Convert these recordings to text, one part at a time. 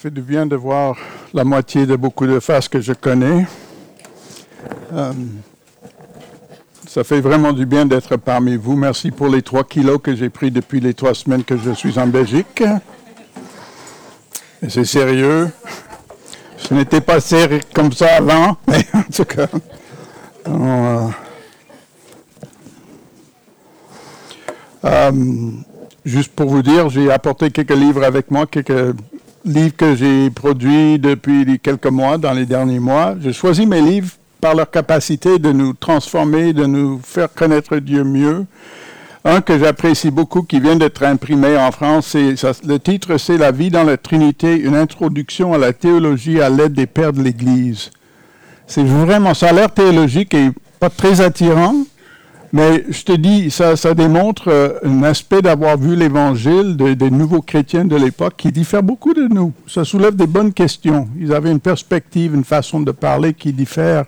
fait du bien de voir la moitié de beaucoup de faces que je connais. Euh, ça fait vraiment du bien d'être parmi vous. Merci pour les trois kilos que j'ai pris depuis les trois semaines que je suis en Belgique. C'est sérieux. Ce n'était pas sérieux comme ça avant, mais en tout cas. Euh, euh, juste pour vous dire, j'ai apporté quelques livres avec moi, quelques livres que j'ai produits depuis quelques mois, dans les derniers mois. J'ai choisi mes livres par leur capacité de nous transformer, de nous faire connaître Dieu mieux. Un que j'apprécie beaucoup, qui vient d'être imprimé en France, le titre c'est La vie dans la Trinité, une introduction à la théologie à l'aide des pères de l'Église. C'est vraiment, ça a l'air théologique et pas très attirant, mais je te dis, ça, démontre euh, un aspect d'avoir vu l'évangile des nouveaux chrétiens de l'époque qui diffère beaucoup de nous. Ça soulève des bonnes questions. Ils avaient une perspective, une façon de parler qui diffère.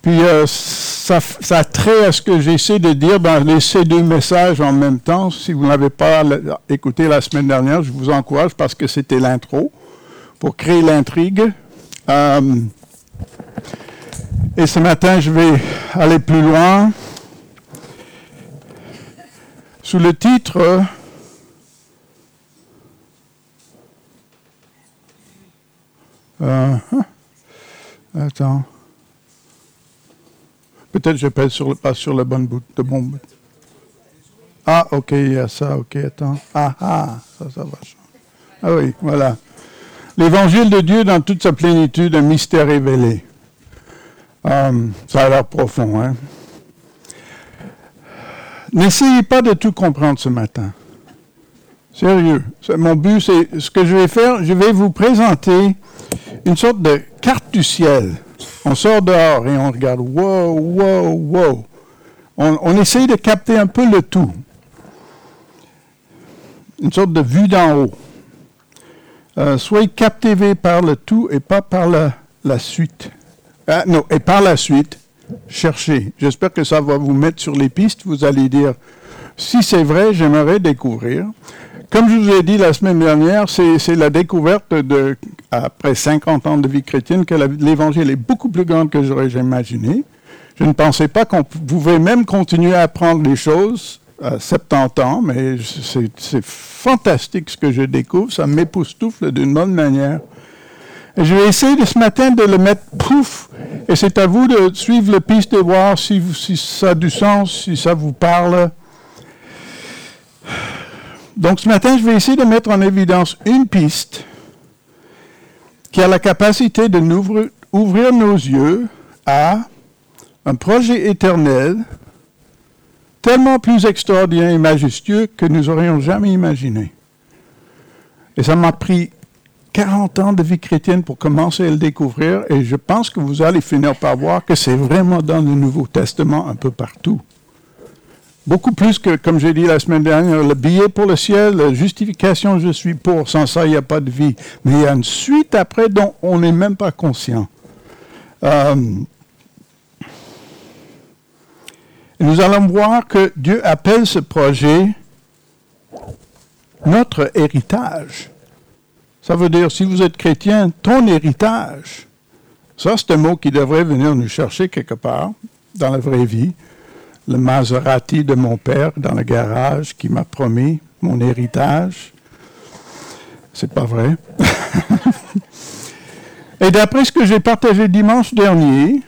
Puis euh, ça, ça trait à ce que j'essaie de dire dans les, ces deux messages en même temps. Si vous n'avez pas écouté la semaine dernière, je vous encourage parce que c'était l'intro pour créer l'intrigue. Euh, et ce matin, je vais aller plus loin sous le titre euh, Attends. Peut-être je pèse sur le, pas sur le bon bout de bon Ah, ok, il y a ça, ok, attends. Ah, ah, ça, ça va. Ah oui, voilà. L'évangile de Dieu dans toute sa plénitude, un mystère révélé. Euh, ça a l'air profond, hein? N'essayez pas de tout comprendre ce matin. Sérieux. Mon but, c'est ce que je vais faire, je vais vous présenter une sorte de carte du ciel. On sort dehors et on regarde, wow, wow, wow. On, essaye de capter un peu le tout. Une sorte de vue d'en haut. Euh, soyez captivés par le tout et pas par la, suite. Ah, non, et par la suite, cherchez. J'espère que ça va vous mettre sur les pistes. Vous allez dire, si c'est vrai, j'aimerais découvrir. Comme je vous ai dit la semaine dernière, c'est la découverte de, après 50 ans de vie chrétienne, que l'Évangile est beaucoup plus grand que j'aurais imaginé. Je ne pensais pas qu'on pouvait même continuer à apprendre les choses à 70 ans, mais c'est fantastique ce que je découvre. Ça m'époustoufle d'une bonne manière. Je vais essayer de ce matin de le mettre pouf, et c'est à vous de suivre le piste, de voir si, si ça a du sens, si ça vous parle. Donc ce matin, je vais essayer de mettre en évidence une piste qui a la capacité de nous ouvrir nos yeux à un projet éternel tellement plus extraordinaire et majestueux que nous aurions jamais imaginé. Et ça m'a pris 40 ans de vie chrétienne pour commencer à le découvrir et je pense que vous allez finir par voir que c'est vraiment dans le Nouveau Testament un peu partout. Beaucoup plus que, comme j'ai dit la semaine dernière, le billet pour le ciel, la justification, je suis pour, sans ça, il n'y a pas de vie. Mais il y a une suite après dont on n'est même pas conscient. Euh, nous allons voir que Dieu appelle ce projet notre héritage. Ça veut dire, si vous êtes chrétien, ton héritage. Ça, c'est un mot qui devrait venir nous chercher quelque part dans la vraie vie. Le Maserati de mon père dans le garage qui m'a promis mon héritage. C'est pas vrai. Et d'après ce que j'ai partagé dimanche dernier,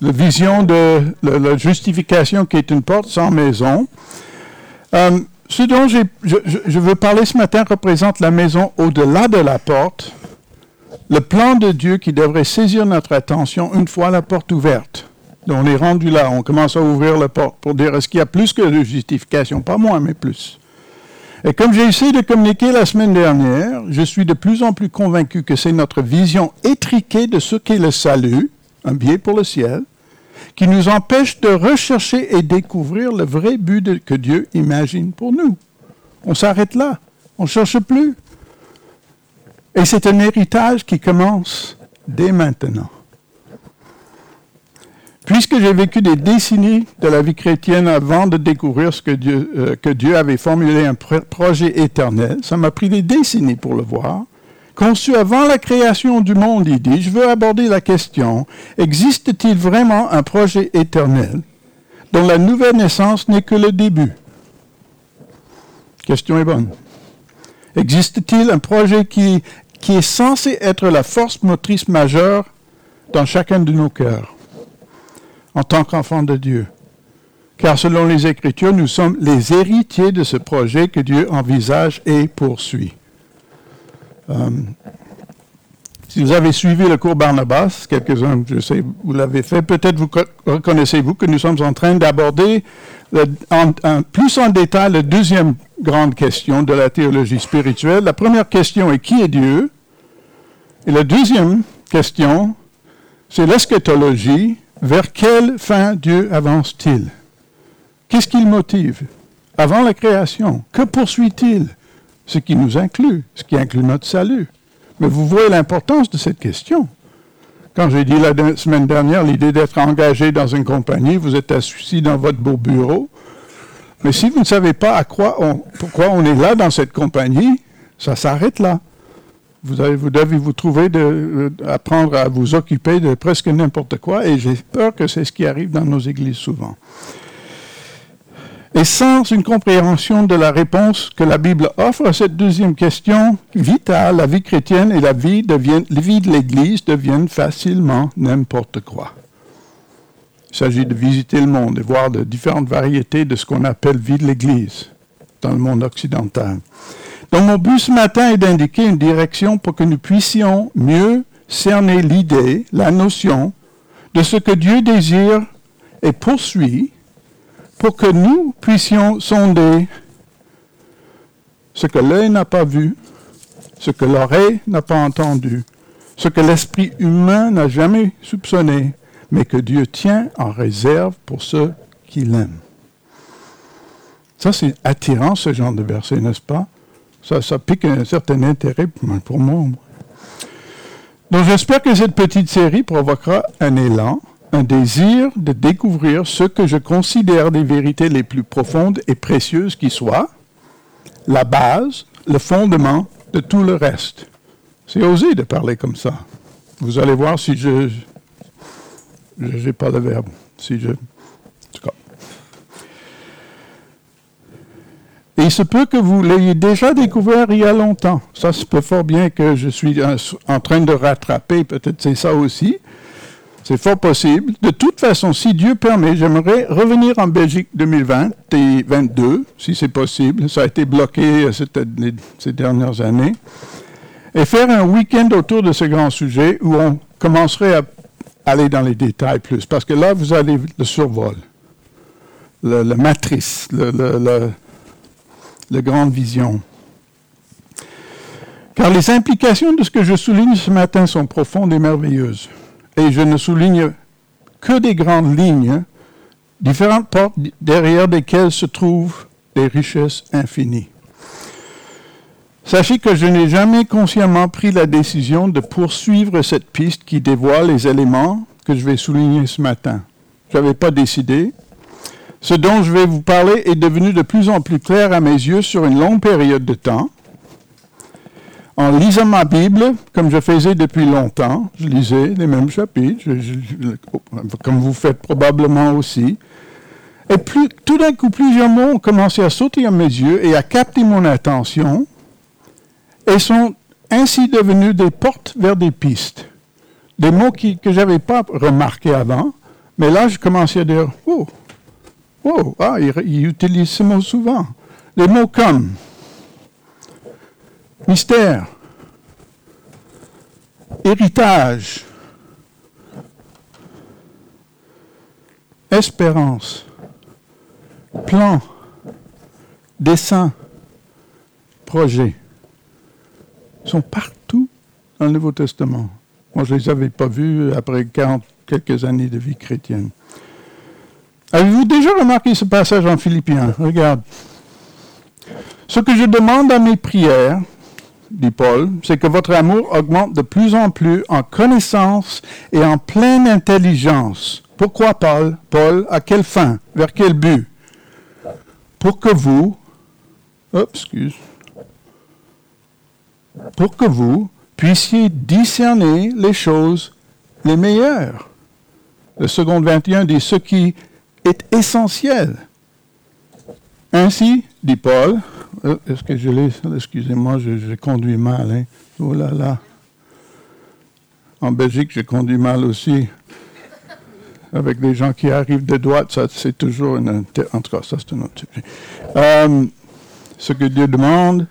la vision de la, justification qui est une porte sans maison, euh, ce dont je, veux parler ce matin représente la maison au-delà de la porte, le plan de Dieu qui devrait saisir notre attention une fois la porte ouverte. Donc on est rendu là, on commence à ouvrir la porte pour dire est-ce qu'il y a plus que de justification, pas moins, mais plus. Et comme j'ai essayé de communiquer la semaine dernière, je suis de plus en plus convaincu que c'est notre vision étriquée de ce qu'est le salut, un biais pour le ciel, qui nous empêche de rechercher et découvrir le vrai but que Dieu imagine pour nous. On s'arrête là. On ne cherche plus. Et c'est un héritage qui commence dès maintenant. Puisque j'ai vécu des décennies de la vie chrétienne avant de découvrir ce que Dieu, euh, que Dieu avait formulé un projet éternel, ça m'a pris des décennies pour le voir, Conçu avant la création du monde, il dit, je veux aborder la question, existe-t-il vraiment un projet éternel dont la nouvelle naissance n'est que le début? Question est bonne. Existe-t-il un projet qui, qui est censé être la force motrice majeure dans chacun de nos cœurs en tant qu'enfants de Dieu? Car selon les Écritures, nous sommes les héritiers de ce projet que Dieu envisage et poursuit. Euh, si vous avez suivi le cours Barnabas, quelques-uns, je sais, vous l'avez fait, peut-être vous reconnaissez-vous que nous sommes en train d'aborder plus en détail la deuxième grande question de la théologie spirituelle. La première question est qui est Dieu? Et la deuxième question, c'est l'eschatologie. Vers quelle fin Dieu avance-t-il? Qu'est-ce qu'il motive? Avant la création, que poursuit-il? Ce qui nous inclut, ce qui inclut notre salut. Mais vous voyez l'importance de cette question. Quand j'ai dit la semaine dernière l'idée d'être engagé dans une compagnie, vous êtes assis dans votre beau bureau. Mais si vous ne savez pas à quoi pourquoi on est là dans cette compagnie, ça s'arrête là. Vous, devez vous trouver de, apprendre à vous occuper de presque n'importe quoi, et j'ai peur que c'est ce qui arrive dans nos églises souvent. Et sans une compréhension de la réponse que la Bible offre à cette deuxième question vitale, la vie chrétienne et la vie, de l'Église deviennent facilement n'importe quoi. Il s'agit de visiter le monde et voir de différentes variétés de ce qu'on appelle vie de l'Église dans le monde occidental. Donc mon but ce matin est d'indiquer une direction pour que nous puissions mieux cerner l'idée, la notion de ce que Dieu désire et poursuit pour que nous puissions sonder ce que l'œil n'a pas vu, ce que l'oreille n'a pas entendu, ce que l'esprit humain n'a jamais soupçonné, mais que Dieu tient en réserve pour ceux qui l'aiment. Ça, c'est attirant, ce genre de verset, n'est-ce pas? Ça, ça pique un certain intérêt pour moi. Donc, j'espère que cette petite série provoquera un élan un désir de découvrir ce que je considère des vérités les plus profondes et précieuses qui soient, la base, le fondement de tout le reste. C'est osé de parler comme ça. Vous allez voir si je... Je n'ai pas le verbe. Si je... Et il se peut que vous l'ayez déjà découvert il y a longtemps. Ça se peut fort bien que je suis en train de rattraper, peut-être c'est ça aussi. C'est fort possible. De toute façon, si Dieu permet, j'aimerais revenir en Belgique 2020 et 2022, si c'est possible. Ça a été bloqué euh, ces dernières années. Et faire un week-end autour de ce grand sujet où on commencerait à aller dans les détails plus. Parce que là, vous avez le survol, la matrice, la grande vision. Car les implications de ce que je souligne ce matin sont profondes et merveilleuses et je ne souligne que des grandes lignes, différentes portes derrière lesquelles se trouvent des richesses infinies. Sachez que je n'ai jamais consciemment pris la décision de poursuivre cette piste qui dévoile les éléments que je vais souligner ce matin. Je n'avais pas décidé. Ce dont je vais vous parler est devenu de plus en plus clair à mes yeux sur une longue période de temps en lisant ma Bible, comme je faisais depuis longtemps, je lisais les mêmes chapitres, comme vous faites probablement aussi. Et tout d'un coup, plusieurs mots ont commencé à sauter à mes yeux et à capter mon attention et sont ainsi devenus des portes vers des pistes. Des mots que je n'avais pas remarqués avant, mais là, je commençais à dire, oh, oh, ah, il, il utilise ce mot souvent. Les mots comme mystère, héritage, espérance, plan, dessein, projet, sont partout dans le Nouveau Testament. Moi, je ne les avais pas vus après 40, quelques années de vie chrétienne. Avez-vous déjà remarqué ce passage en Philippiens? Regarde. Ce que je demande à mes prières, dit Paul, c'est que votre amour augmente de plus en plus en connaissance et en pleine intelligence. Pourquoi Paul? Paul, à quelle fin? Vers quel but? Pour que vous, excuse, pour que vous, puissiez discerner les choses les meilleures. Le second 21 dit ce qui est essentiel. Ainsi, dit Paul, euh, est-ce que je l'ai, excusez-moi, je, conduis mal, hein? oh là là. En Belgique, j'ai conduit mal aussi. Avec des gens qui arrivent de droite, ça, c'est toujours une. En ça, c'est un autre sujet. Euh, ce que Dieu demande,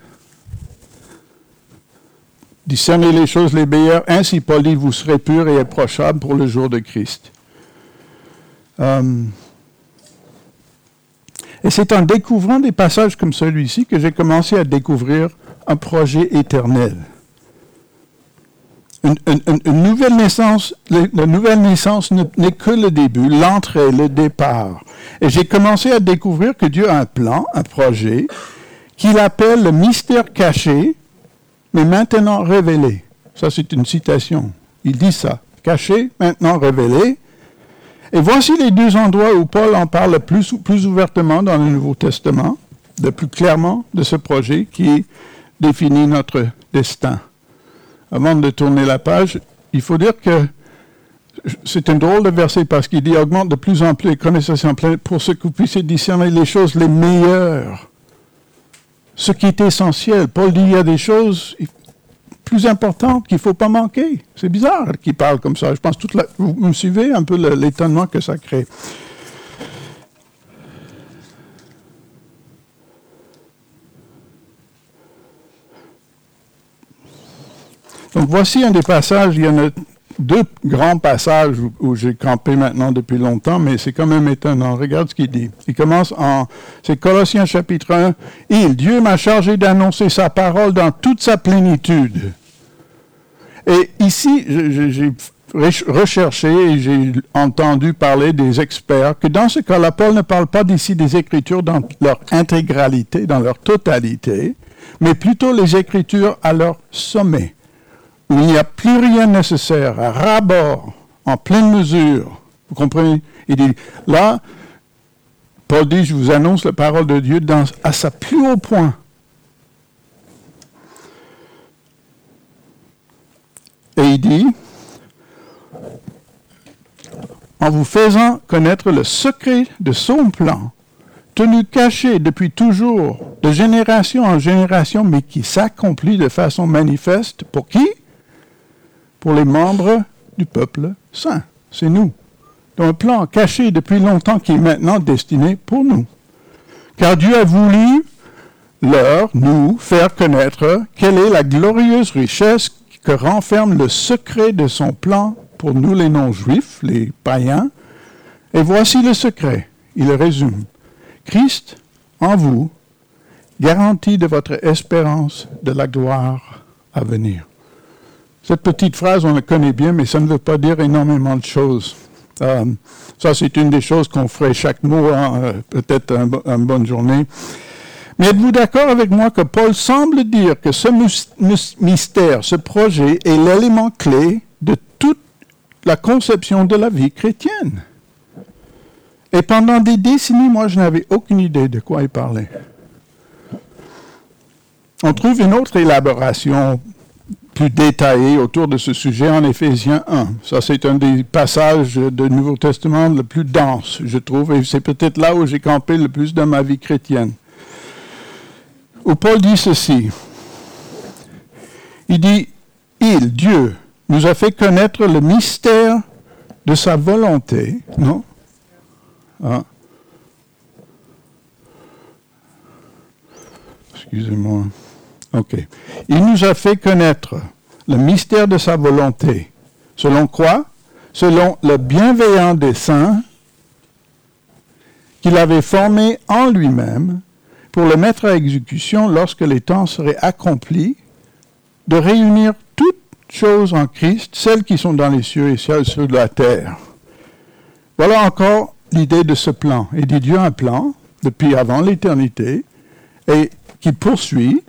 discernez les choses les meilleures, ainsi dit, vous serez purs et approchables pour le jour de Christ. Euh, et c'est en découvrant des passages comme celui-ci que j'ai commencé à découvrir un projet éternel. Une, nouvelle naissance, la nouvelle naissance n'est que le début, l'entrée, le départ. Et j'ai commencé à découvrir que Dieu a un plan, un projet, qu'il appelle le mystère caché, mais maintenant révélé. Ça, c'est une citation. Il dit ça. Caché, maintenant révélé. Et voici les deux endroits où Paul en parle le plus, plus ouvertement dans le Nouveau Testament, le plus clairement de ce projet qui définit notre destin. Avant de tourner la page, il faut dire que c'est un drôle de verset parce qu'il dit augmente de plus en plus les connaissances en plein pour ce que vous puissiez discerner les choses les meilleures. Ce qui est essentiel. Paul dit il y a des choses, plus importante qu'il ne faut pas manquer. C'est bizarre qu'il parle comme ça. Je pense toute. Vous me suivez un peu l'étonnement que ça crée. Donc voici un des passages, il y en a deux grands passages où, j'ai campé maintenant depuis longtemps, mais c'est quand même étonnant. Regarde ce qu'il dit. Il commence en, c'est Colossiens chapitre 1. Il, Dieu m'a chargé d'annoncer sa parole dans toute sa plénitude. Et ici, j'ai recherché et j'ai entendu parler des experts que dans ce cas-là, Paul ne parle pas d'ici des Écritures dans leur intégralité, dans leur totalité, mais plutôt les Écritures à leur sommet il n'y a plus rien nécessaire, à rabord, en pleine mesure. Vous comprenez? Il dit, là, Paul dit, je vous annonce la parole de Dieu à sa plus haut point. Et il dit, en vous faisant connaître le secret de son plan, tenu caché depuis toujours, de génération en génération, mais qui s'accomplit de façon manifeste, pour qui? Pour les membres du peuple saint. C'est nous. un plan caché depuis longtemps qui est maintenant destiné pour nous. Car Dieu a voulu leur, nous, faire connaître quelle est la glorieuse richesse que renferme le secret de son plan pour nous les non-juifs, les païens. Et voici le secret. Il résume. Christ en vous, garantie de votre espérance de la gloire à venir. Cette petite phrase, on la connaît bien, mais ça ne veut pas dire énormément de choses. Euh, ça, c'est une des choses qu'on ferait chaque mois, euh, peut-être une bonne journée. Mais êtes-vous d'accord avec moi que Paul semble dire que ce mystère, ce projet est l'élément clé de toute la conception de la vie chrétienne? Et pendant des décennies, moi, je n'avais aucune idée de quoi il parlait. On trouve une autre élaboration plus détaillé autour de ce sujet en Éphésiens 1. Ça, c'est un des passages du Nouveau Testament le plus dense, je trouve, et c'est peut-être là où j'ai campé le plus dans ma vie chrétienne. Où Paul dit ceci. Il dit, il, Dieu, nous a fait connaître le mystère de sa volonté, non? Ah. Excusez-moi. Il nous a fait connaître le mystère de sa volonté. Selon quoi? Selon le bienveillant dessein qu'il avait formé en lui-même pour le mettre à exécution lorsque les temps seraient accomplis, de réunir toutes choses en Christ, celles qui sont dans les cieux et celles sur la terre. Voilà encore l'idée de ce plan. Et dit Dieu un plan depuis avant l'éternité et qui poursuit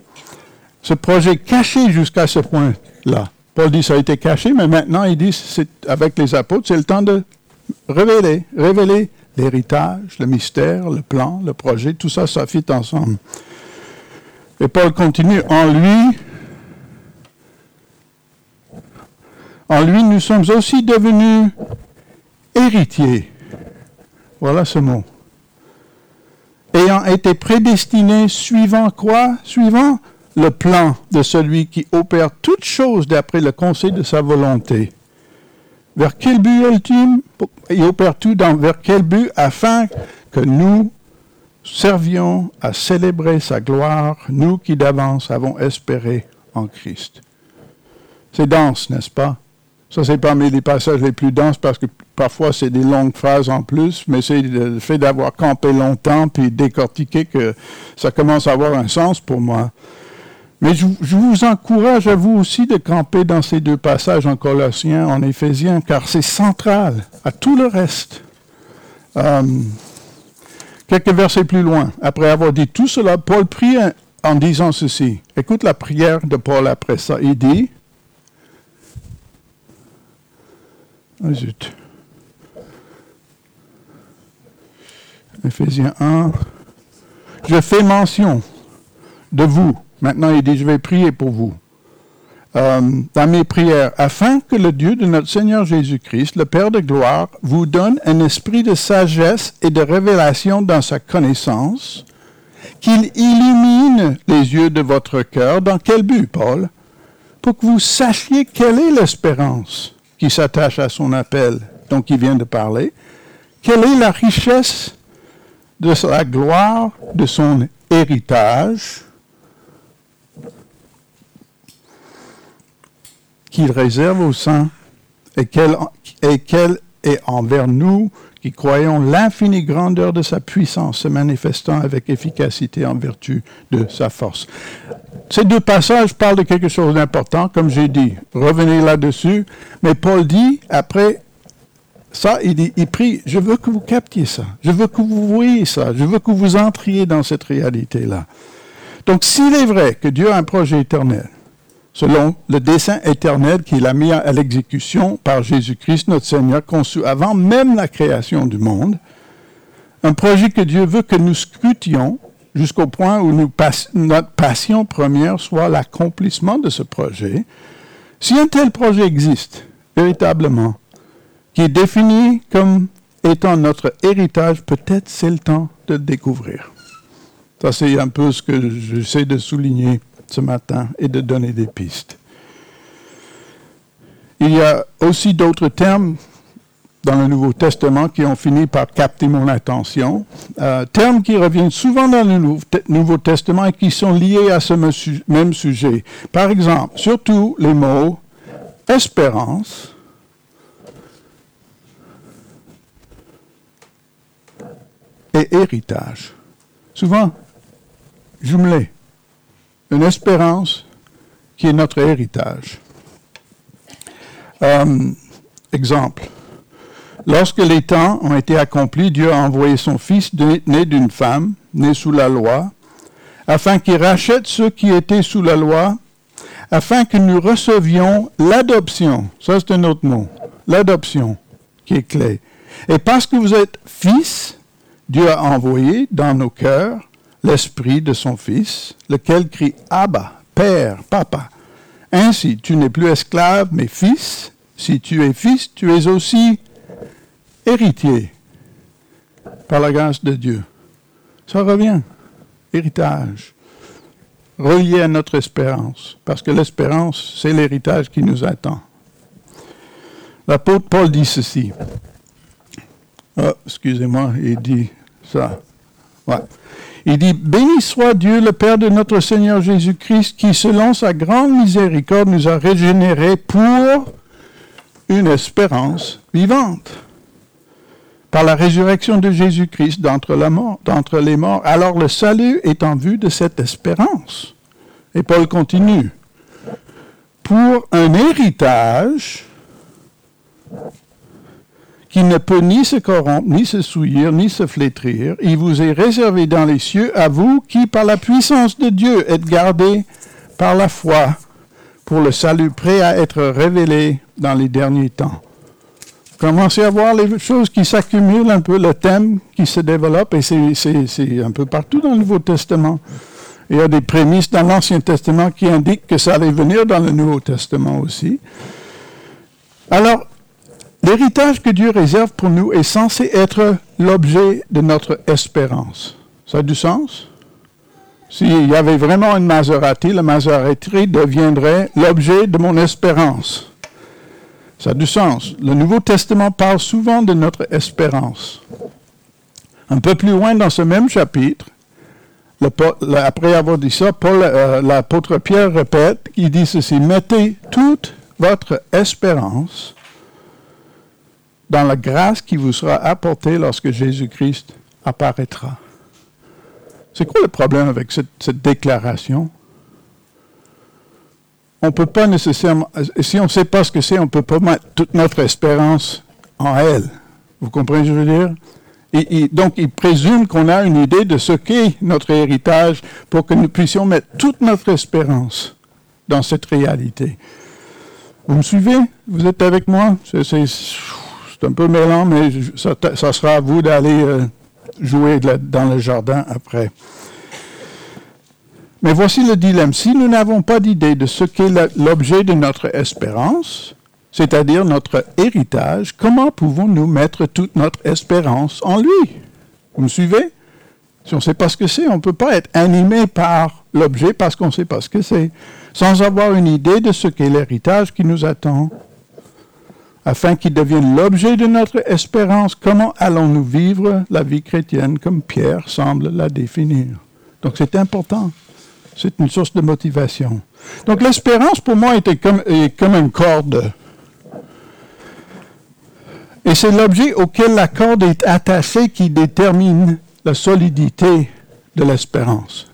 ce projet caché jusqu'à ce point-là. Paul dit ça a été caché, mais maintenant il dit c'est avec les apôtres, c'est le temps de révéler, révéler l'héritage, le mystère, le plan, le projet, tout ça, ça fit ensemble. Et Paul continue, en lui, En lui, nous sommes aussi devenus héritiers. Voilà ce mot. Ayant été prédestinés suivant quoi? Suivant le plan de celui qui opère toutes choses d'après le conseil de sa volonté. Vers quel but ultime? Il opère tout dans vers quel but? Afin que nous servions à célébrer sa gloire, nous qui d'avance avons espéré en Christ. C'est dense, n'est-ce pas? Ça, c'est parmi les passages les plus denses parce que parfois c'est des longues phrases en plus, mais c'est le fait d'avoir campé longtemps puis décortiqué que ça commence à avoir un sens pour moi. Mais je, vous encourage à vous aussi de camper dans ces deux passages en Colossiens, en Éphésiens, car c'est central à tout le reste. Euh, quelques versets plus loin, après avoir dit tout cela, Paul prie en disant ceci. Écoute la prière de Paul après ça. Il dit, oh zut. Éphésiens 1, je fais mention de vous Maintenant, il dit, je vais prier pour vous. Euh, dans mes prières, afin que le Dieu de notre Seigneur Jésus-Christ, le Père de gloire, vous donne un esprit de sagesse et de révélation dans sa connaissance, qu'il illumine les yeux de votre cœur. Dans quel but, Paul? Pour que vous sachiez quelle est l'espérance qui s'attache à son appel, dont il vient de parler. Quelle est la richesse de la gloire de son héritage qu'il réserve aux saints et quelle, et est envers nous qui croyons l'infinie grandeur de sa puissance se manifestant avec efficacité en vertu de sa force. Ces deux passages parlent de quelque chose d'important, comme j'ai dit. Revenez là-dessus. Mais Paul dit, après ça, il, dit, il prie, je veux que vous captiez ça. Je veux que vous voyez ça. Je veux que vous entriez dans cette réalité-là. Donc, s'il est vrai que Dieu a un projet éternel, selon le dessein éternel qu'il a mis à l'exécution par Jésus-Christ, notre Seigneur, conçu avant même la création du monde. Un projet que Dieu veut que nous scrutions jusqu'au point où notre passion première soit l'accomplissement de ce projet. Si un tel projet existe, véritablement, qui est défini comme étant notre héritage, peut-être c'est le temps de le découvrir. Ça, c'est un peu ce que j'essaie de souligner ce matin et de donner des pistes. Il y a aussi d'autres termes dans le Nouveau Testament qui ont fini par capter mon attention, euh, termes qui reviennent souvent dans le Nouveau Testament et qui sont liés à ce même sujet. Par exemple, surtout les mots espérance, et héritage. Souvent jumelés une espérance qui est notre héritage. Euh, exemple. Lorsque les temps ont été accomplis, Dieu a envoyé son Fils né d'une femme, né sous la loi, afin qu'il rachète ceux qui étaient sous la loi, afin que nous recevions l'adoption. Ça, c'est un autre mot. L'adoption, qui est clé. Et parce que vous êtes fils, Dieu a envoyé dans nos cœurs l'esprit de son Fils, lequel crie Abba, Père, Papa. Ainsi, tu n'es plus esclave, mais fils. Si tu es fils, tu es aussi héritier par la grâce de Dieu. Ça revient. Héritage. Relié à notre espérance. Parce que l'espérance, c'est l'héritage qui nous attend. L'apôtre Paul dit ceci. Oh, excusez-moi, il dit ça. Ouais. Il dit, Béni soit Dieu, le Père de notre Seigneur Jésus-Christ, qui, selon sa grande miséricorde, nous a régénérés pour une espérance vivante. Par la résurrection de Jésus-Christ d'entre, d'entre les morts. Alors le salut est en vue de cette espérance. Et Paul continue. Pour un héritage qui ne peut ni se corrompre, ni se souillir, ni se flétrir. Il vous est réservé dans les cieux, à vous qui, par la puissance de Dieu, êtes gardés par la foi pour le salut prêt à être révélé dans les derniers temps. Commencez à voir les choses qui s'accumulent, un peu le thème qui se développe, et c'est un peu partout dans le Nouveau Testament. Il y a des prémices dans l'Ancien Testament qui indiquent que ça allait venir dans le Nouveau Testament aussi. Alors, l'héritage que Dieu réserve pour nous est censé être l'objet de notre espérance. Ça a du sens? S'il y avait vraiment une Maserati, la Maserati deviendrait l'objet de mon espérance. Ça a du sens. Le Nouveau Testament parle souvent de notre espérance. Un peu plus loin dans ce même chapitre, après avoir dit ça, euh, l'apôtre Pierre répète, il dit ceci, mettez toute votre espérance dans la grâce qui vous sera apportée lorsque Jésus-Christ apparaîtra. C'est quoi le problème avec cette, déclaration? On ne peut pas nécessairement, si on ne sait pas ce que c'est, on ne peut pas mettre toute notre espérance en elle. Vous comprenez ce que je veux dire? Et, donc, il présume qu'on a une idée de ce qu'est notre héritage pour que nous puissions mettre toute notre espérance dans cette réalité. Vous me suivez? Vous êtes avec moi? C'est un peu mêlant, mais ça, sera à vous d'aller euh, jouer dans le jardin après. Mais voici le dilemme. Si nous n'avons pas d'idée de ce qu'est l'objet de notre espérance, c'est-à-dire notre héritage, comment pouvons-nous mettre toute notre espérance en lui? Vous me suivez? Si on ne sait pas ce que c'est, on ne peut pas être animé par l'objet parce qu'on ne sait pas ce que c'est, sans avoir une idée de ce qu'est l'héritage qui nous attend. Afin qu'il devienne l'objet de notre espérance, comment allons-nous vivre la vie chrétienne comme Pierre semble la définir? Donc c'est important. C'est une source de motivation. Donc l'espérance pour moi était comme, est comme une corde et c'est l'objet auquel la corde est attachée qui détermine la solidité de l'espérance.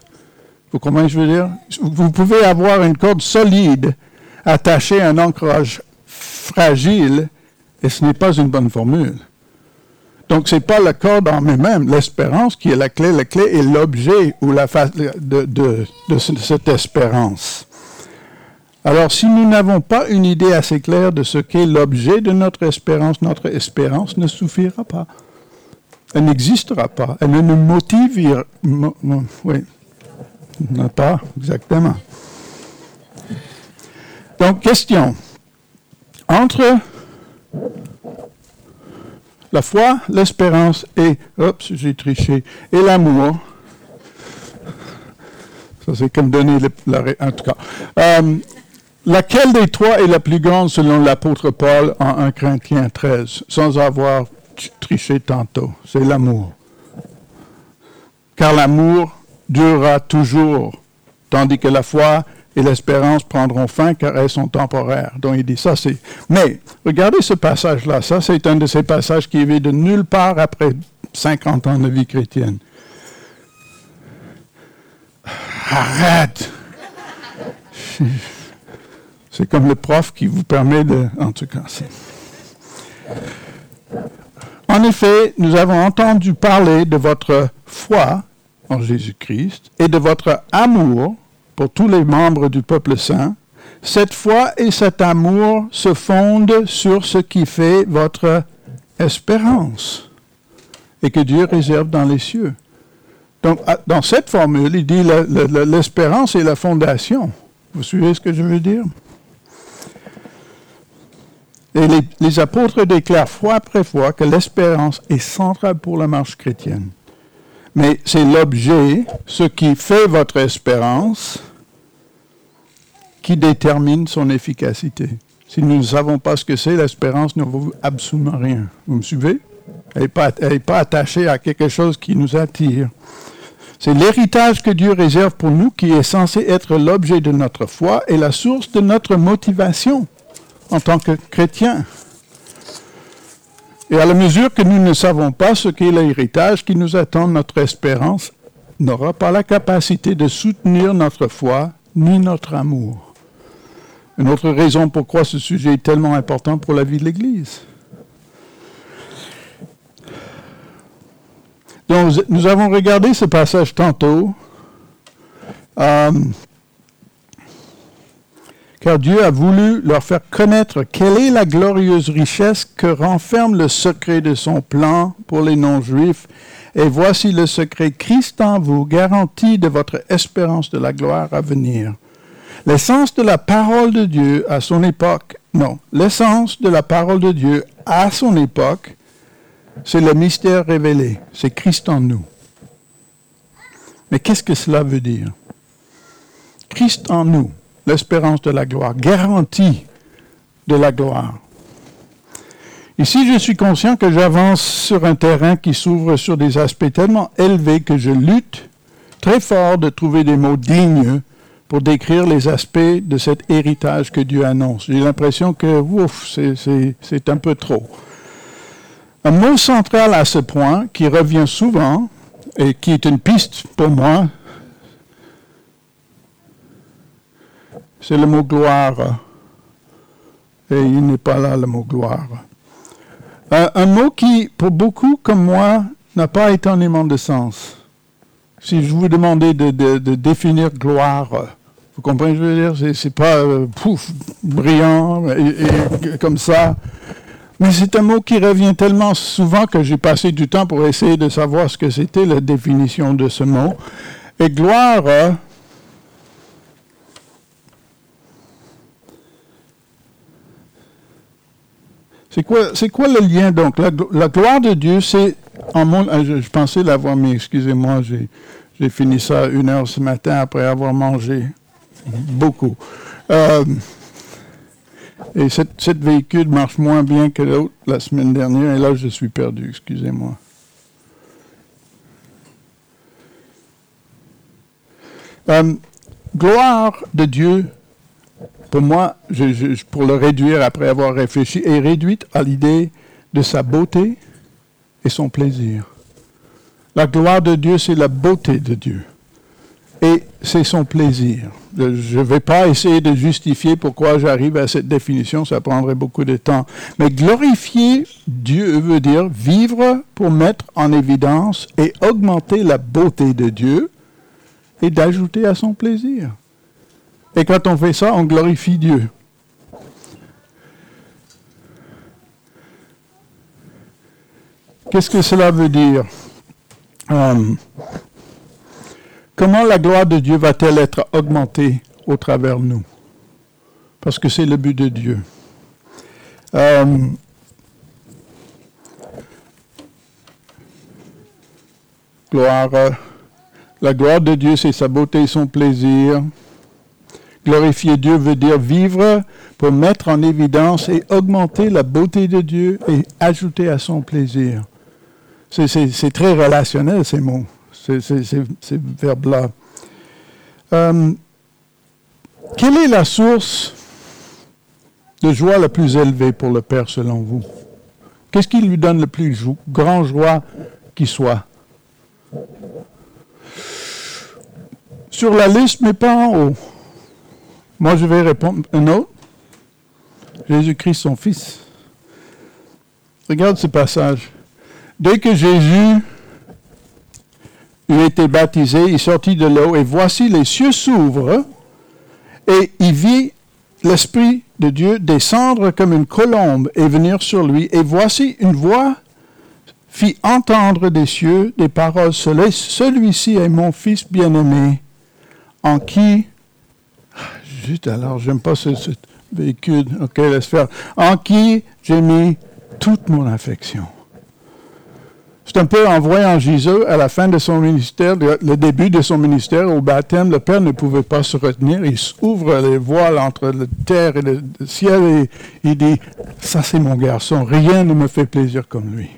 Vous comprenez ce que je veux dire? Vous pouvez avoir une corde solide attachée à un ancrage fragile et ce n'est pas une bonne formule. Donc, ce n'est pas la corde en elle-même, l'espérance qui est la clé. La clé est l'objet ou la de, de, de cette espérance. Alors, si nous n'avons pas une idée assez claire de ce qu'est l'objet de notre espérance, notre espérance ne suffira pas. Elle n'existera pas. Elle ne nous motivera oui, pas exactement. Donc, question. Entre la foi, l'espérance et, oups, j'ai triché, et l'amour, ça c'est comme donner la, en tout cas. Euh, Laquelle des trois est la plus grande selon l'apôtre Paul en 1 Corinthiens 13, sans avoir triché tantôt? C'est l'amour. Car l'amour durera toujours, tandis que la foi et l'espérance prendront fin car elles sont temporaires. Donc il dit ça, c'est... Mais regardez ce passage-là, ça c'est un de ces passages qui est de nulle part après 50 ans de vie chrétienne. Arrête c'est comme le prof qui vous permet de... En tout cas, En effet, nous avons entendu parler de votre foi en Jésus-Christ et de votre amour pour tous les membres du peuple saint. Cette foi et cet amour se fondent sur ce qui fait votre espérance et que Dieu réserve dans les cieux. Donc, dans cette formule, il dit l'espérance est la fondation. Vous suivez ce que je veux dire? Et les, apôtres déclarent fois après fois que l'espérance est centrale pour la marche chrétienne. Mais c'est l'objet, ce qui fait votre espérance, qui détermine son efficacité. Si nous ne savons pas ce que c'est, l'espérance ne vaut absolument rien. Vous me suivez? Elle n'est pas, attachée à quelque chose qui nous attire. C'est l'héritage que Dieu réserve pour nous qui est censé être l'objet de notre foi et la source de notre motivation en tant que chrétiens. Et à la mesure que nous ne savons pas ce qu'est l'héritage qui nous attend, notre espérance n'aura pas la capacité de soutenir notre foi ni notre amour. Une autre raison pourquoi ce sujet est tellement important pour la vie de l'Église. Donc, nous avons regardé ce passage tantôt. Euh, car Dieu a voulu leur faire connaître quelle est la glorieuse richesse que renferme le secret de son plan pour les non-juifs. Et voici le secret Christ en vous, garantie de votre espérance de la gloire à venir. L'essence de la parole de Dieu à son époque Non. L'essence de la parole de Dieu à son époque, c'est le mystère révélé. C'est Christ en nous. Mais qu'est-ce que cela veut dire? Christ en nous, l'espérance de la gloire, garantie de la gloire. Ici, je suis conscient que j'avance sur un terrain qui s'ouvre sur des aspects tellement élevés que je lutte très fort de trouver des mots dignes pour décrire les aspects de cet héritage que Dieu annonce. J'ai l'impression que, ouf, c'est un peu trop. Un mot central à ce point, qui revient souvent, et qui est une piste pour moi, c'est le mot gloire. Et il n'est pas là, le mot gloire. Un mot qui, pour beaucoup comme moi, n'a pas étonnamment de sens. Si je vous demandais de, définir gloire, vous comprenez ce que je veux dire? C'est pas euh, pouf, brillant comme ça. Mais c'est un mot qui revient tellement souvent que j'ai passé du temps pour essayer de savoir ce que c'était la définition de ce mot. Et gloire, C'est quoi, c'est quoi le lien donc? La, gloire de Dieu, c'est en mon, ah, je, pensais l'avoir mis, excusez-moi, j'ai, fini ça une heure ce matin après avoir mangé beaucoup. Euh, et cette, cette, véhicule marche moins bien que l'autre la semaine dernière, et là je suis perdu, excusez-moi. Euh, gloire de Dieu, pour moi, pour le réduire après avoir réfléchi, est réduite à l'idée de sa beauté et son plaisir. La gloire de Dieu, c'est la beauté de Dieu. Et c'est son plaisir. Je ne vais pas essayer de justifier pourquoi j'arrive à cette définition, ça prendrait beaucoup de temps. Mais glorifier Dieu veut dire vivre pour mettre en évidence et augmenter la beauté de Dieu et d'ajouter à son plaisir. Et quand on fait ça, on glorifie Dieu. Qu'est-ce que cela veut dire? Euh, Comment la gloire de Dieu va-t-elle être augmentée au travers de nous? Parce que c'est le but de Dieu. Euh, gloire, la gloire de Dieu, c'est sa beauté et son plaisir. Glorifier Dieu veut dire vivre pour mettre en évidence et augmenter la beauté de Dieu et ajouter à son plaisir. C'est très relationnel, ces mots, ces, verbes-là. Euh, quelle est la source de joie la plus élevée pour le Père selon vous? Qu'est-ce qui lui donne le plus grand joie qui soit? Sur la liste, mais pas en haut. Moi, je vais répondre un autre. Jésus-Christ, son Fils. Regarde ce passage. Dès que Jésus eut été baptisé, il sortit de l'eau, et voici les cieux s'ouvrent, et il vit l'Esprit de Dieu descendre comme une colombe et venir sur lui, et voici une voix fit entendre des cieux des paroles, celui-ci est mon Fils bien-aimé, en qui Juste alors, j'aime pas ce, véhicule. Ok, laisse faire. En qui j'ai mis toute mon affection? C'est un peu en voyant Jésus à la fin de son ministère, le, début de son ministère, au baptême, le Père ne pouvait pas se retenir. Il ouvre les voiles entre la terre et le, ciel et il dit, ça c'est mon garçon, rien ne me fait plaisir comme lui.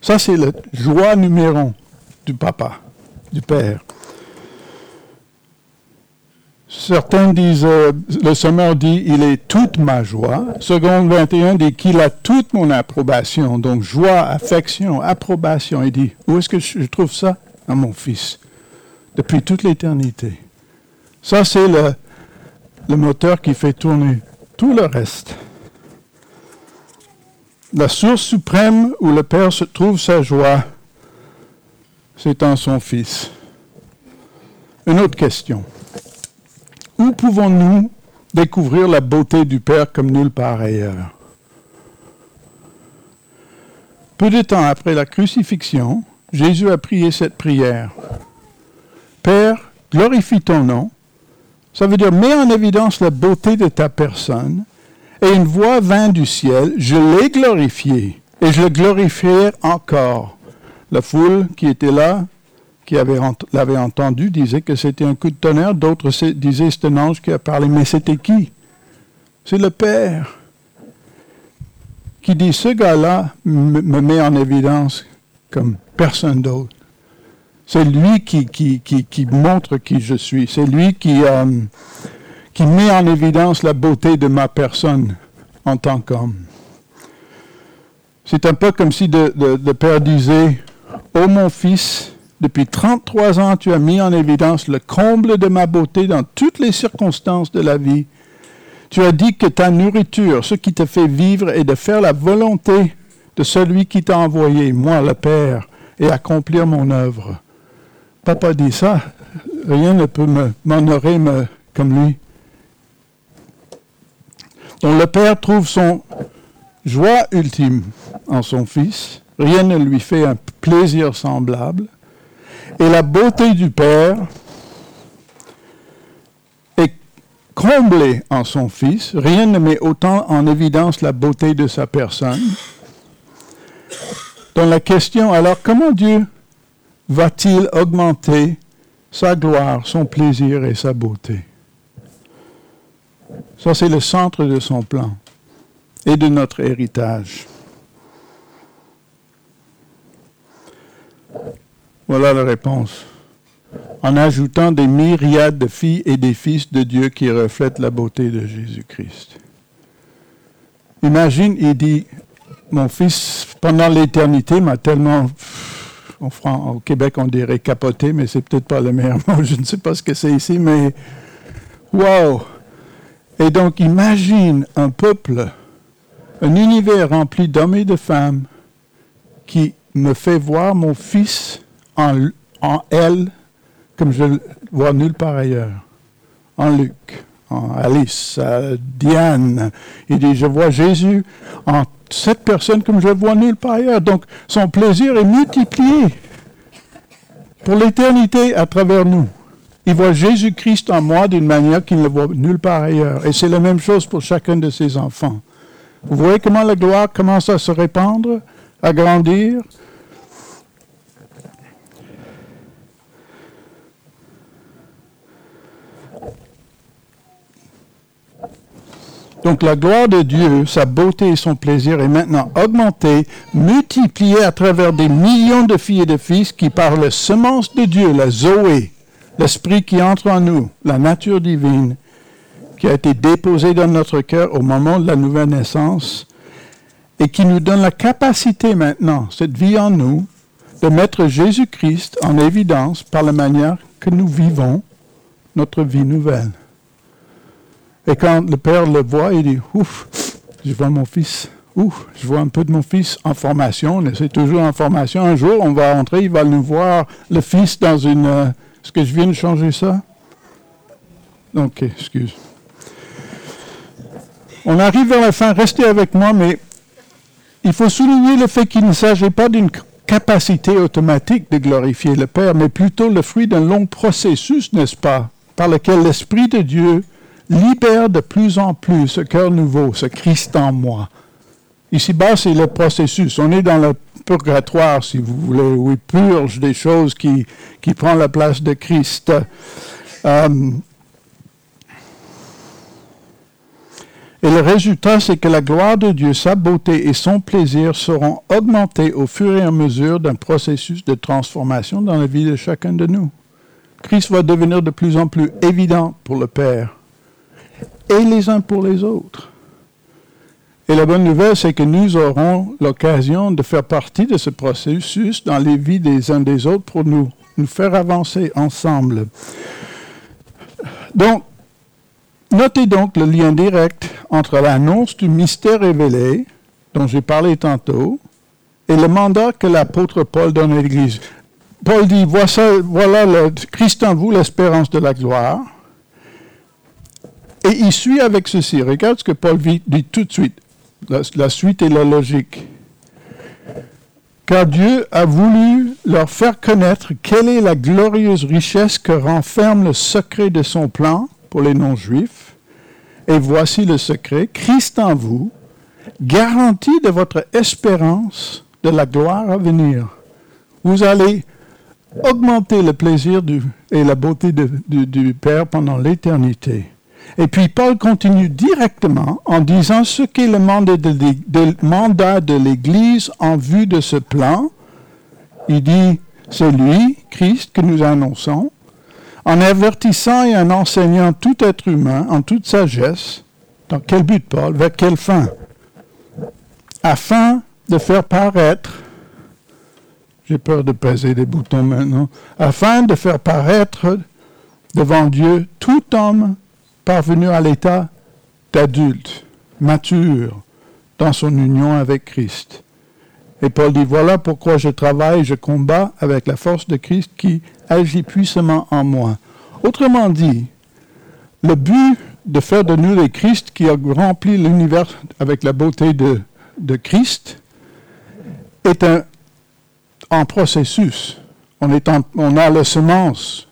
Ça c'est la joie numéro du papa, du Père. Certains disent, euh, le Sommeur dit, il est toute ma joie. Seconde 21 dit qu'il a toute mon approbation. Donc joie, affection, approbation. Il dit, où est-ce que je trouve ça? Dans mon Fils. Depuis toute l'éternité. Ça, c'est le, moteur qui fait tourner tout le reste. La source suprême où le Père trouve sa joie, c'est en son Fils. Une autre question. Où pouvons-nous découvrir la beauté du Père comme nulle part ailleurs? Peu de temps après la crucifixion, Jésus a prié cette prière. Père, glorifie ton nom. Ça veut dire, mets en évidence la beauté de ta personne Et une voix vint du ciel, je l'ai glorifié, et je le glorifierai encore. La foule qui était là, qui l'avait entendu, disait que c'était un coup de tonnerre, d'autres disaient c'est un ange qui a parlé, mais c'était qui? C'est le Père qui dit, ce gars-là me met en évidence comme personne d'autre. C'est lui qui, qui, qui, montre qui je suis. C'est lui qui, euh, qui met en évidence la beauté de ma personne en tant qu'homme. C'est un peu comme si le, Père disait, Ô mon fils, depuis 33 ans, tu as mis en évidence le comble de ma beauté dans toutes les circonstances de la vie. Tu as dit que ta nourriture, ce qui te fait vivre, est de faire la volonté de celui qui t'a envoyé, moi le Père, et accomplir mon œuvre. Papa dit ça, rien ne peut m'honorer comme lui. Donc le Père trouve son joie ultime en son Fils. Rien ne lui fait un plaisir semblable. Et la beauté du Père est comblée en son Fils. Rien ne met autant en évidence la beauté de sa personne. Donc la question, alors comment Dieu va-t-il augmenter sa gloire, son plaisir et sa beauté? Ça, c'est le centre de son plan et de notre héritage. Voilà la réponse. En ajoutant des myriades de filles et des fils de Dieu qui reflètent la beauté de Jésus-Christ. Imagine, il dit, mon fils, pendant l'éternité, m'a tellement au Québec, on dirait capoté, mais c'est peut-être pas le meilleur mot. Je ne sais pas ce que c'est ici, mais wow! Et donc, imagine un peuple, un univers rempli d'hommes et de femmes qui me fait voir mon fils en, elle comme je le vois nulle part ailleurs. En Luc, en Alice, Diane. Il dit, je vois Jésus en cette personne comme je le vois nulle part ailleurs. Donc, son plaisir est multiplié pour l'éternité à travers nous. Il voit Jésus-Christ en moi d'une manière qu'il ne le voit nulle part ailleurs. Et c'est la même chose pour chacun de ses enfants. Vous voyez comment la gloire commence à se répandre, à grandir, Donc la gloire de Dieu, sa beauté et son plaisir est maintenant augmentée, multipliée à travers des millions de filles et de fils qui par la semence de Dieu, la Zoé, l'esprit qui entre en nous, la nature divine, qui a été déposée dans notre cœur au moment de la nouvelle naissance, et qui nous donne la capacité maintenant, cette vie en nous, de mettre Jésus-Christ en évidence par la manière que nous vivons notre vie nouvelle. Et quand le père le voit, il dit Ouf, je vois mon fils. Ouf, je vois un peu de mon fils en formation. C'est toujours en formation. Un jour, on va entrer, il va nous voir, le fils, dans une. Euh, est-ce que je viens de changer ça? Ok, excuse. On arrive vers la fin. Restez avec moi, mais il faut souligner le fait qu'il ne s'agit pas d'une capacité automatique de glorifier le Père, mais plutôt le fruit d'un long processus, n'est-ce pas, par lequel l'Esprit de Dieu libère de plus en plus ce cœur nouveau, ce Christ en moi. Ici-bas, c'est le processus. On est dans le purgatoire, si vous voulez, où il purge des choses qui, qui prennent la place de Christ. Euh, et le résultat, c'est que la gloire de Dieu, sa beauté et son plaisir seront augmentés au fur et à mesure d'un processus de transformation dans la vie de chacun de nous. Christ va devenir de plus en plus évident pour le Père et les uns pour les autres. Et la bonne nouvelle, c'est que nous aurons l'occasion de faire partie de ce processus dans les vies des uns des autres pour nous, nous faire avancer ensemble. Donc, notez donc le lien direct entre l'annonce du mystère révélé, dont j'ai parlé tantôt, et le mandat que l'apôtre Paul donne à l'Église. Paul dit, voilà le Christ en vous, l'espérance de la gloire. Et il suit avec ceci. Regarde ce que Paul dit tout de suite. La, suite est la logique. Car Dieu a voulu leur faire connaître quelle est la glorieuse richesse que renferme le secret de son plan pour les non-juifs Et voici le secret, Christ en vous, garantie de votre espérance de la gloire à venir. Vous allez augmenter le plaisir et la beauté du Père pendant l'éternité. Et puis Paul continue directement en disant ce qu'est le mandat de l'Église en vue de ce plan. Il dit, c'est lui, Christ, que nous annonçons, en avertissant et en enseignant tout être humain en toute sagesse. Dans quel but, Paul? Vers quelle fin? Afin de faire paraître, j'ai peur de peser des boutons maintenant, afin de faire paraître devant Dieu tout homme parvenu à l'état d'adulte, mature, dans son union avec Christ. Et Paul dit, voilà pourquoi je travaille, je combats avec la force de Christ qui agit puissamment en moi. Autrement dit, le but de faire de nous les Christ qui a rempli l'univers avec la beauté de, Christ est un en processus. On, est on a la semence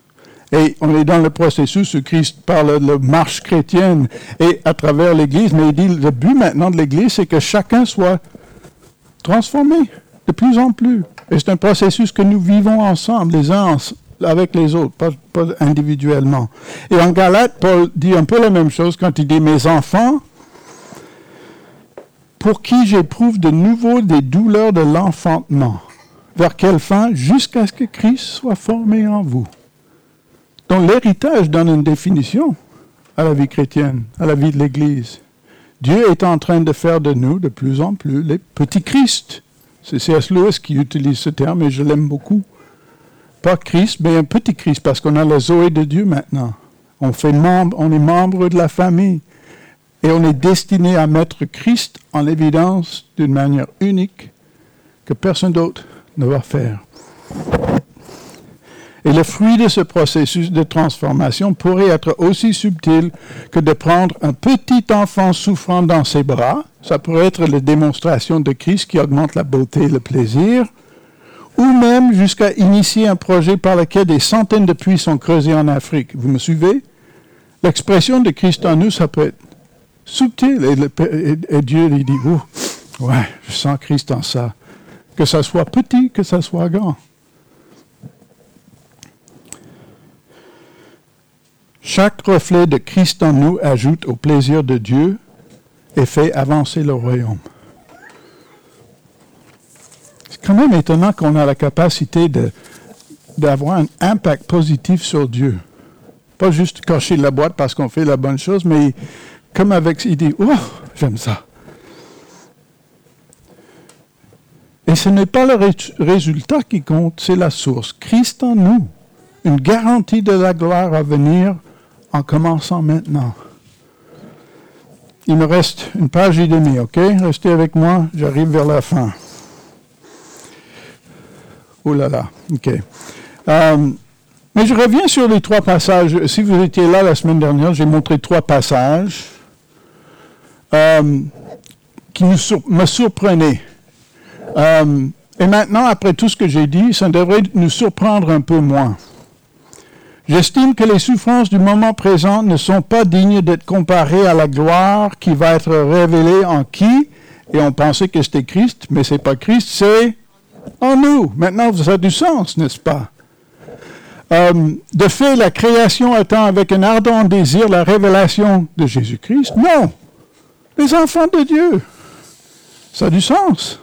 et on est dans le processus où Christ parle de la marche chrétienne et à travers l'Église. Mais il dit le but maintenant de l'Église, c'est que chacun soit transformé de plus en plus. Et c'est un processus que nous vivons ensemble, les uns avec les autres, pas, individuellement. Et en Galate, Paul dit un peu la même chose quand il dit Mes enfants, pour qui j'éprouve de nouveau des douleurs de l'enfantement. Vers quelle fin? Jusqu'à ce que Christ soit formé en vous. Donc l'héritage donne une définition à la vie chrétienne, à la vie de l'Église. Dieu est en train de faire de nous de plus en plus les petits Christ. C'est C.S. Lewis qui utilise ce terme et je l'aime beaucoup. Pas Christ, mais un petit Christ, parce qu'on a la Zoé de Dieu maintenant. On, fait membre, on est membre de la famille. Et on est destiné à mettre Christ en évidence d'une manière unique que personne d'autre ne va faire. Et le fruit de ce processus de transformation pourrait être aussi subtil que de prendre un petit enfant souffrant dans ses bras, ça pourrait être la démonstration de Christ qui augmente la beauté et le plaisir, ou même jusqu'à initier un projet par lequel des centaines de puits sont creusés en Afrique. Vous me suivez? L'expression de Christ en nous, ça peut être subtil. Et, Dieu lui dit, ouais, je sens Christ en ça. Que ça soit petit, que ça soit grand. Chaque reflet de Christ en nous ajoute au plaisir de Dieu et fait avancer le royaume. C'est quand même étonnant qu'on a la capacité d'avoir un impact positif sur Dieu. Pas juste cacher la boîte parce qu'on fait la bonne chose, mais comme avec, il dit, oh, j'aime ça. Et ce n'est pas le résultat qui compte, c'est la source. Christ en nous, une garantie de la gloire à venir en commençant maintenant. Il me reste une page et demie, OK? Restez avec moi, j'arrive vers la fin. Oh là là, OK. Euh, mais je reviens sur les trois passages. Si vous étiez là la semaine dernière, j'ai montré trois passages euh, qui me, surprenaient. Euh, et maintenant, après tout ce que j'ai dit, ça devrait nous surprendre un peu moins. J'estime que les souffrances du moment présent ne sont pas dignes d'être comparées à la gloire qui va être révélée en qui? Et on pensait que c'était Christ, mais c'est pas Christ, c'est en nous. Maintenant, ça a du sens, n'est-ce pas? Euh, De fait, la création attend avec un ardent désir la révélation de Jésus-Christ Non. Les enfants de Dieu. Ça a du sens.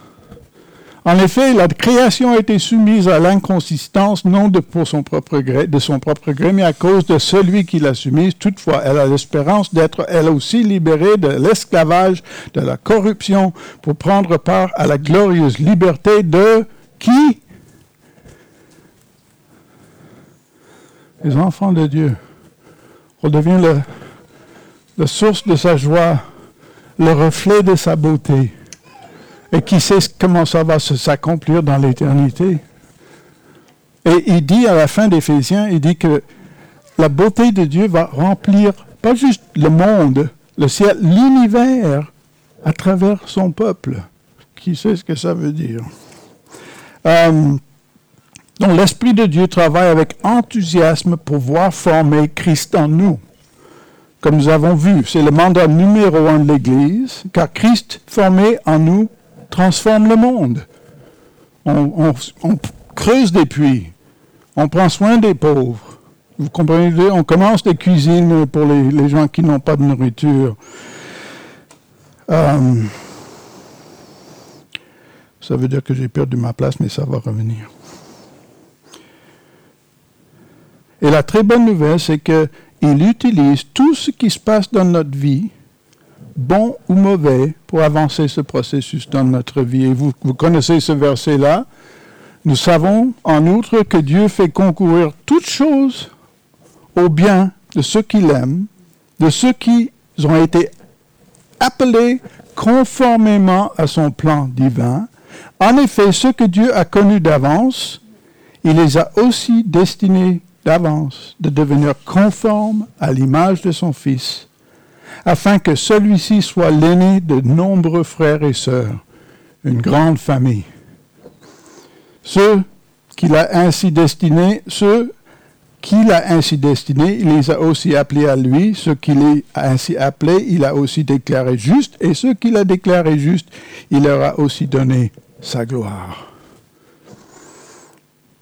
En effet, la création a été soumise à l'inconsistance, non de, pour son propre gré, son propre gré, mais à cause de celui qui l'a soumise. Toutefois, elle a l'espérance d'être elle aussi libérée de l'esclavage, de la corruption, pour prendre part à la glorieuse liberté de qui? Les enfants de Dieu. On devient la source de sa joie, le reflet de sa beauté et qui sait comment ça va s'accomplir dans l'éternité. Et il dit à la fin d'Éphésiens, il dit que la beauté de Dieu va remplir pas juste le monde, le ciel, l'univers à travers son peuple. Qui sait ce que ça veut dire? Euh, donc l'Esprit de Dieu travaille avec enthousiasme pour voir former Christ en nous. comme nous avons vu. C'est le mandat numéro un de l'Église, car Christ formé en nous transforme le monde. On, creuse des puits, on prend soin des pauvres. Vous comprenez, on commence des cuisines pour les, gens qui n'ont pas de nourriture. Euh, ça veut dire que j'ai perdu ma place, mais ça va revenir. Et la très bonne nouvelle, c'est qu'il utilise tout ce qui se passe dans notre vie, bon ou mauvais, pour avancer ce processus dans notre vie. Et vous, connaissez ce verset-là. Nous savons en outre que Dieu fait concourir toutes choses au bien de ceux qu'il aime, de ceux qui ont été appelés conformément à son plan divin. En effet, ceux que Dieu a connus d'avance, il les a aussi destinés d'avance de devenir conforme à l'image de son Fils, afin que celui-ci soit l'aîné de nombreux frères et sœurs, une grande famille. Ceux qu'il a ainsi destinés, qu'il a ainsi il les a aussi appelés à lui, ceux qu'il a ainsi appelés, il a aussi déclaré juste, et ceux qu'il a déclarés juste, il leur a aussi donné sa gloire.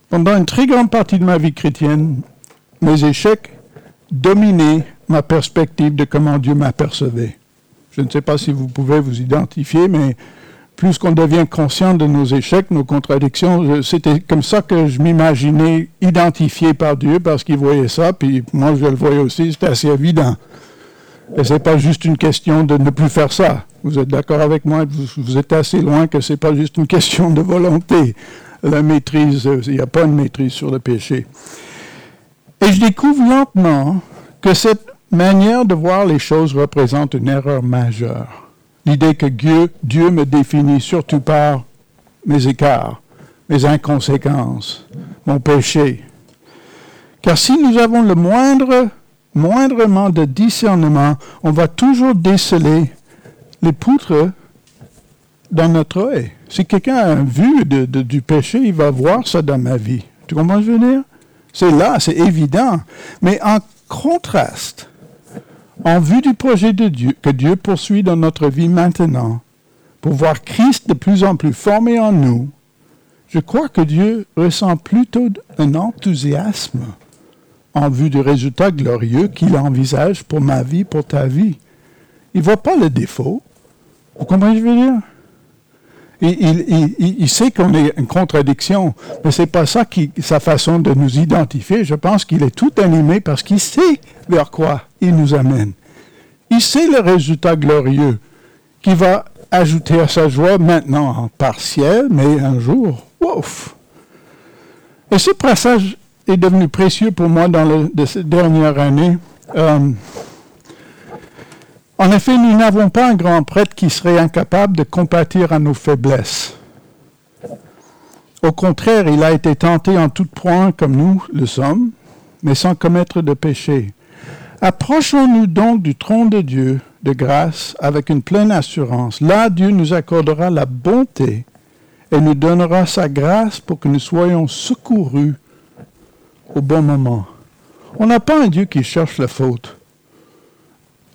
Pendant une très grande partie de ma vie chrétienne, mes échecs dominaient ma perspective de comment Dieu m'apercevait. Je ne sais pas si vous pouvez vous identifier, mais plus qu'on devient conscient de nos échecs, nos contradictions, c'était comme ça que je m'imaginais identifié par Dieu parce qu'il voyait ça, puis moi je le voyais aussi, c'était assez évident. Et ce n'est pas juste une question de ne plus faire ça. Vous êtes d'accord avec moi, vous, êtes assez loin que ce n'est pas juste une question de volonté la maîtrise, il n'y a pas de maîtrise sur le péché. Et je découvre lentement que cette manière de voir les choses représente une erreur majeure. L'idée que Dieu, Dieu me définit surtout par mes écarts, mes inconséquences, mon péché. Car si nous avons le moindre, moindrement de discernement, on va toujours déceler les poutres dans notre œil. Si quelqu'un a vu du péché, il va voir ça dans ma vie. Tu comprends ce que je veux dire? C'est là, c'est évident. Mais en contraste, en vue du projet de Dieu, que Dieu poursuit dans notre vie maintenant, pour voir Christ de plus en plus formé en nous, je crois que Dieu ressent plutôt un enthousiasme en vue du résultat glorieux qu'il envisage pour ma vie, pour ta vie. Il ne voit pas le défaut. Vous comprenez ce que je veux dire? il, sait qu'on est une contradiction, mais c'est pas ça qui, sa façon de nous identifier. Je pense qu'il est tout animé parce qu'il sait vers quoi il nous amène. Il sait le résultat glorieux qui va ajouter à sa joie maintenant en partiel, mais un jour, ouf. Et ce passage est devenu précieux pour moi dans de cette dernière année. Euh, en effet, nous n'avons pas un grand prêtre qui serait incapable de compatir à nos faiblesses. Au contraire, il a été tenté en tout point comme nous le sommes, mais sans commettre de péché. Approchons-nous donc du trône de Dieu de grâce avec une pleine assurance. Là, Dieu nous accordera la bonté et nous donnera sa grâce pour que nous soyons secourus au bon moment. On n'a pas un Dieu qui cherche la faute.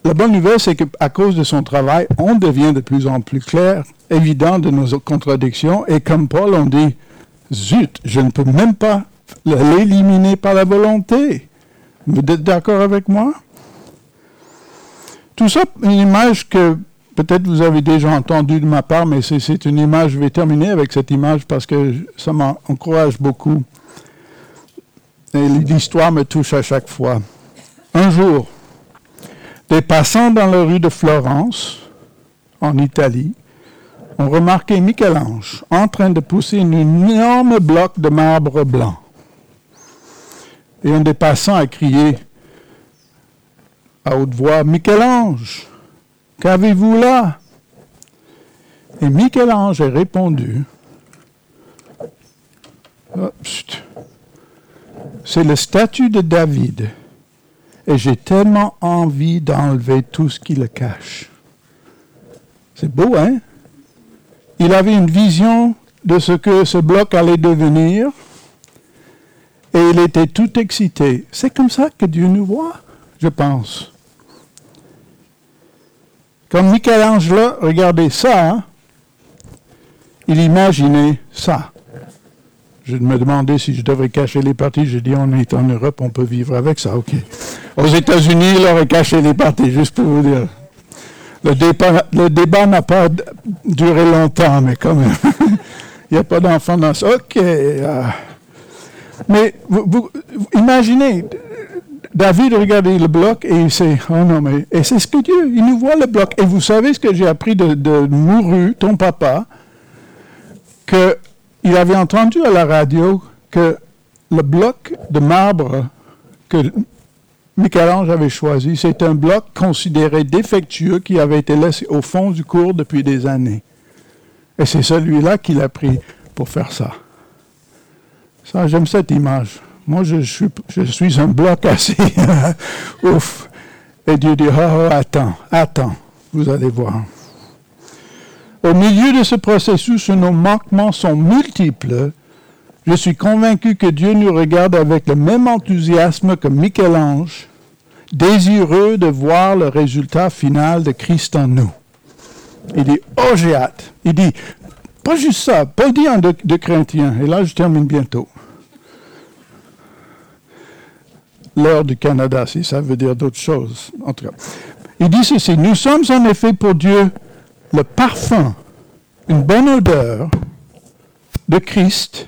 La bonne nouvelle, c'est qu'à cause de son travail, on devient de plus en plus clair, évident de nos contradictions. Et comme Paul, on dit, zut, je ne peux même pas l'éliminer par la volonté. Vous êtes d'accord avec moi? Tout ça, une image que peut-être vous avez déjà entendue de ma part, mais c'est une image, je vais terminer avec cette image parce que ça m'encourage beaucoup. Et l'histoire me touche à chaque fois. Un jour, des passants dans la rue de Florence, en Italie, ont remarqué Michel-Ange en train de pousser un énorme bloc de marbre blanc. Et un des passants a crié à haute voix, Michel-Ange, qu'avez-vous là? Et Michel-Ange a répondu, oh, c'est le statut de David et j'ai tellement envie d'enlever tout ce qui le cache. C'est beau, hein? Il avait une vision de ce que ce bloc allait devenir et il était tout excité. C'est comme ça que Dieu nous voit, je pense. Quand Michel-Ange regardait ça, hein, il imaginait ça. Je me demandais si je devrais cacher les parties. J'ai dit, on est en Europe, on peut vivre avec ça. OK. Aux États-Unis, il aurait caché les parties, juste pour vous dire. Le débat, n'a pas duré longtemps, mais quand même. il n'y a pas d'enfant dans ça. OK. Euh. Mais vous, imaginez, David regardait le bloc et il sait, oh non, mais, et c'est ce que Dieu, il nous voit le bloc. Et vous savez ce que j'ai appris de, de Mouru, ton papa, qu'il avait entendu à la radio que le bloc de marbre que Michel-Ange avait choisi, c'est un bloc considéré défectueux qui avait été laissé au fond du cours depuis des années. Et c'est celui-là qu'il a pris pour faire ça. Ça, j'aime cette image. Moi, je suis, un bloc assez. Ouf. Et Dieu dit, oh, attends, attends, vous allez voir. Au milieu de ce processus où nos manquements sont multiples, je suis convaincu que Dieu nous regarde avec le même enthousiasme que Michel-Ange, désireux de voir le résultat final de Christ en nous. Il dit, oh j'ai hâte. Il dit, pas juste ça, Paul dit en de, chrétien, et là je termine bientôt. L'heure du Canada, si ça veut dire d'autres choses. En tout cas. Il dit ceci, nous sommes en effet pour Dieu le parfum, une bonne odeur de Christ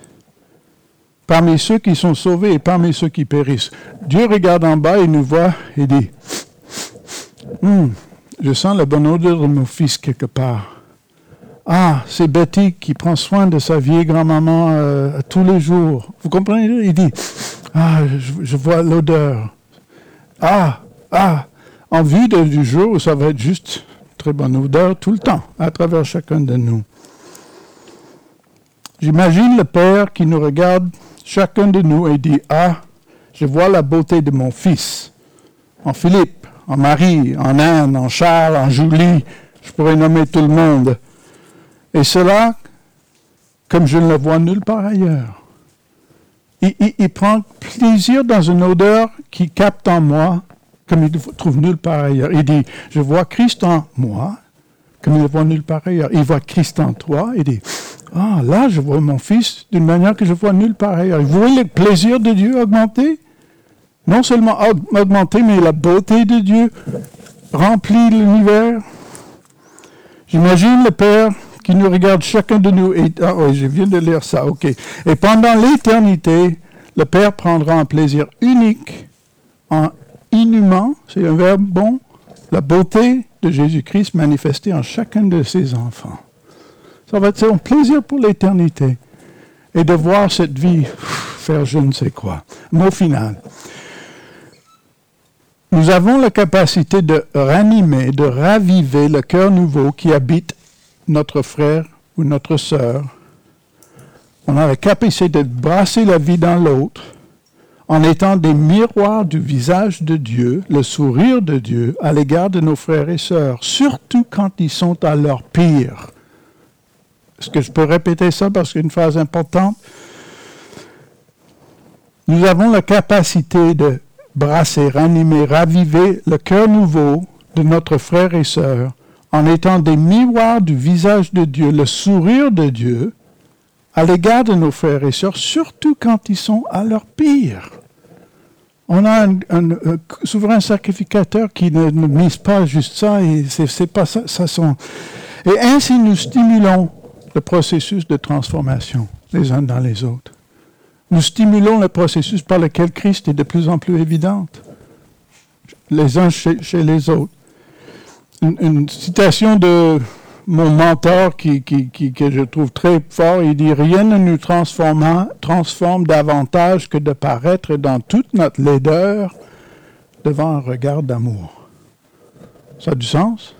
parmi ceux qui sont sauvés et parmi ceux qui périssent. Dieu regarde en bas et nous voit et dit, hum, je sens la bonne odeur de mon fils quelque part. Ah, c'est Betty qui prend soin de sa vieille grand-maman euh, tous les jours. Vous comprenez? Il dit, ah, je, vois l'odeur. Ah, ah, en vue du jour où ça va être juste très bonne odeur tout le temps, à travers chacun de nous. J'imagine le Père qui nous regarde, chacun de nous, et dit, ah, je vois la beauté de mon fils, en Philippe, en Marie, en Anne, en Charles, en Julie, je pourrais nommer tout le monde. Et cela, comme je ne le vois nulle part ailleurs. Il, prend plaisir dans une odeur qui capte en moi comme il ne trouve nulle part ailleurs. Il dit, je vois Christ en moi, comme il ne voit nulle part ailleurs. Il voit Christ en toi. Il dit, ah, là, je vois mon Fils d'une manière que je vois nulle part ailleurs. Vous voyez le plaisir de Dieu augmenter? Non seulement augmenter, mais la beauté de Dieu remplit l'univers. J'imagine le Père qui nous regarde chacun de nous. Et, ah oui, je viens de lire ça, ok. Et pendant l'éternité, le Père prendra un plaisir unique en inhumain, c'est un verbe bon, la beauté de Jésus-Christ manifestée en chacun de ses enfants. Ça va être un plaisir pour l'éternité. Et de voir cette vie faire je ne sais quoi. Mot final. Nous avons la capacité de ranimer, de raviver le cœur nouveau qui habite notre frère ou notre sœur. On a la capacité de brasser la vie dans l'autre en étant des miroirs du visage de Dieu, le sourire de Dieu à l'égard de nos frères et sœurs, surtout quand ils sont à leur pire. Est-ce que je peux répéter ça parce que c'est une phrase importante? Nous avons la capacité de brasser, ranimer, raviver le cœur nouveau de notre frère et sœur en étant des miroirs du visage de Dieu, le sourire de Dieu, à l'égard de nos frères et sœurs, surtout quand ils sont à leur pire. On a un, souverain sacrificateur qui ne, mise pas juste ça, et c'est pas ça, ça son... Et ainsi, nous stimulons le processus de transformation les uns dans les autres. Nous stimulons le processus par lequel Christ est de plus en plus évident, les uns chez, les autres. Une citation de mon mentor qui, que je trouve très fort, il dit Rien ne nous transforme davantage que de paraître dans toute notre laideur devant un regard d'amour. Ça a du sens?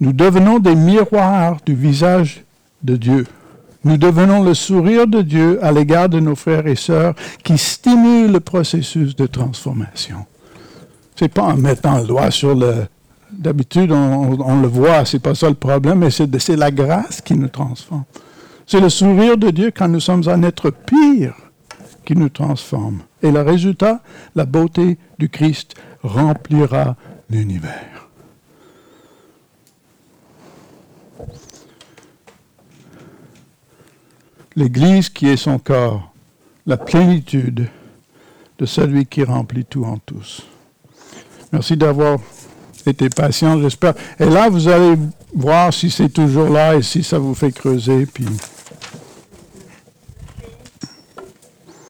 Nous devenons des miroirs du visage de Dieu. Nous devenons le sourire de Dieu à l'égard de nos frères et sœurs qui stimulent le processus de transformation. Ce n'est pas en mettant le doigt sur le, D'habitude, on, le voit, c'est pas ça le problème, mais c'est la grâce qui nous transforme. C'est le sourire de Dieu quand nous sommes un être pire qui nous transforme. Et le résultat, la beauté du Christ remplira l'univers. L'Église qui est son corps, la plénitude de celui qui remplit tout en tous. Merci d'avoir été patient, j'espère. Et là, vous allez voir si c'est toujours là et si ça vous fait creuser. Puis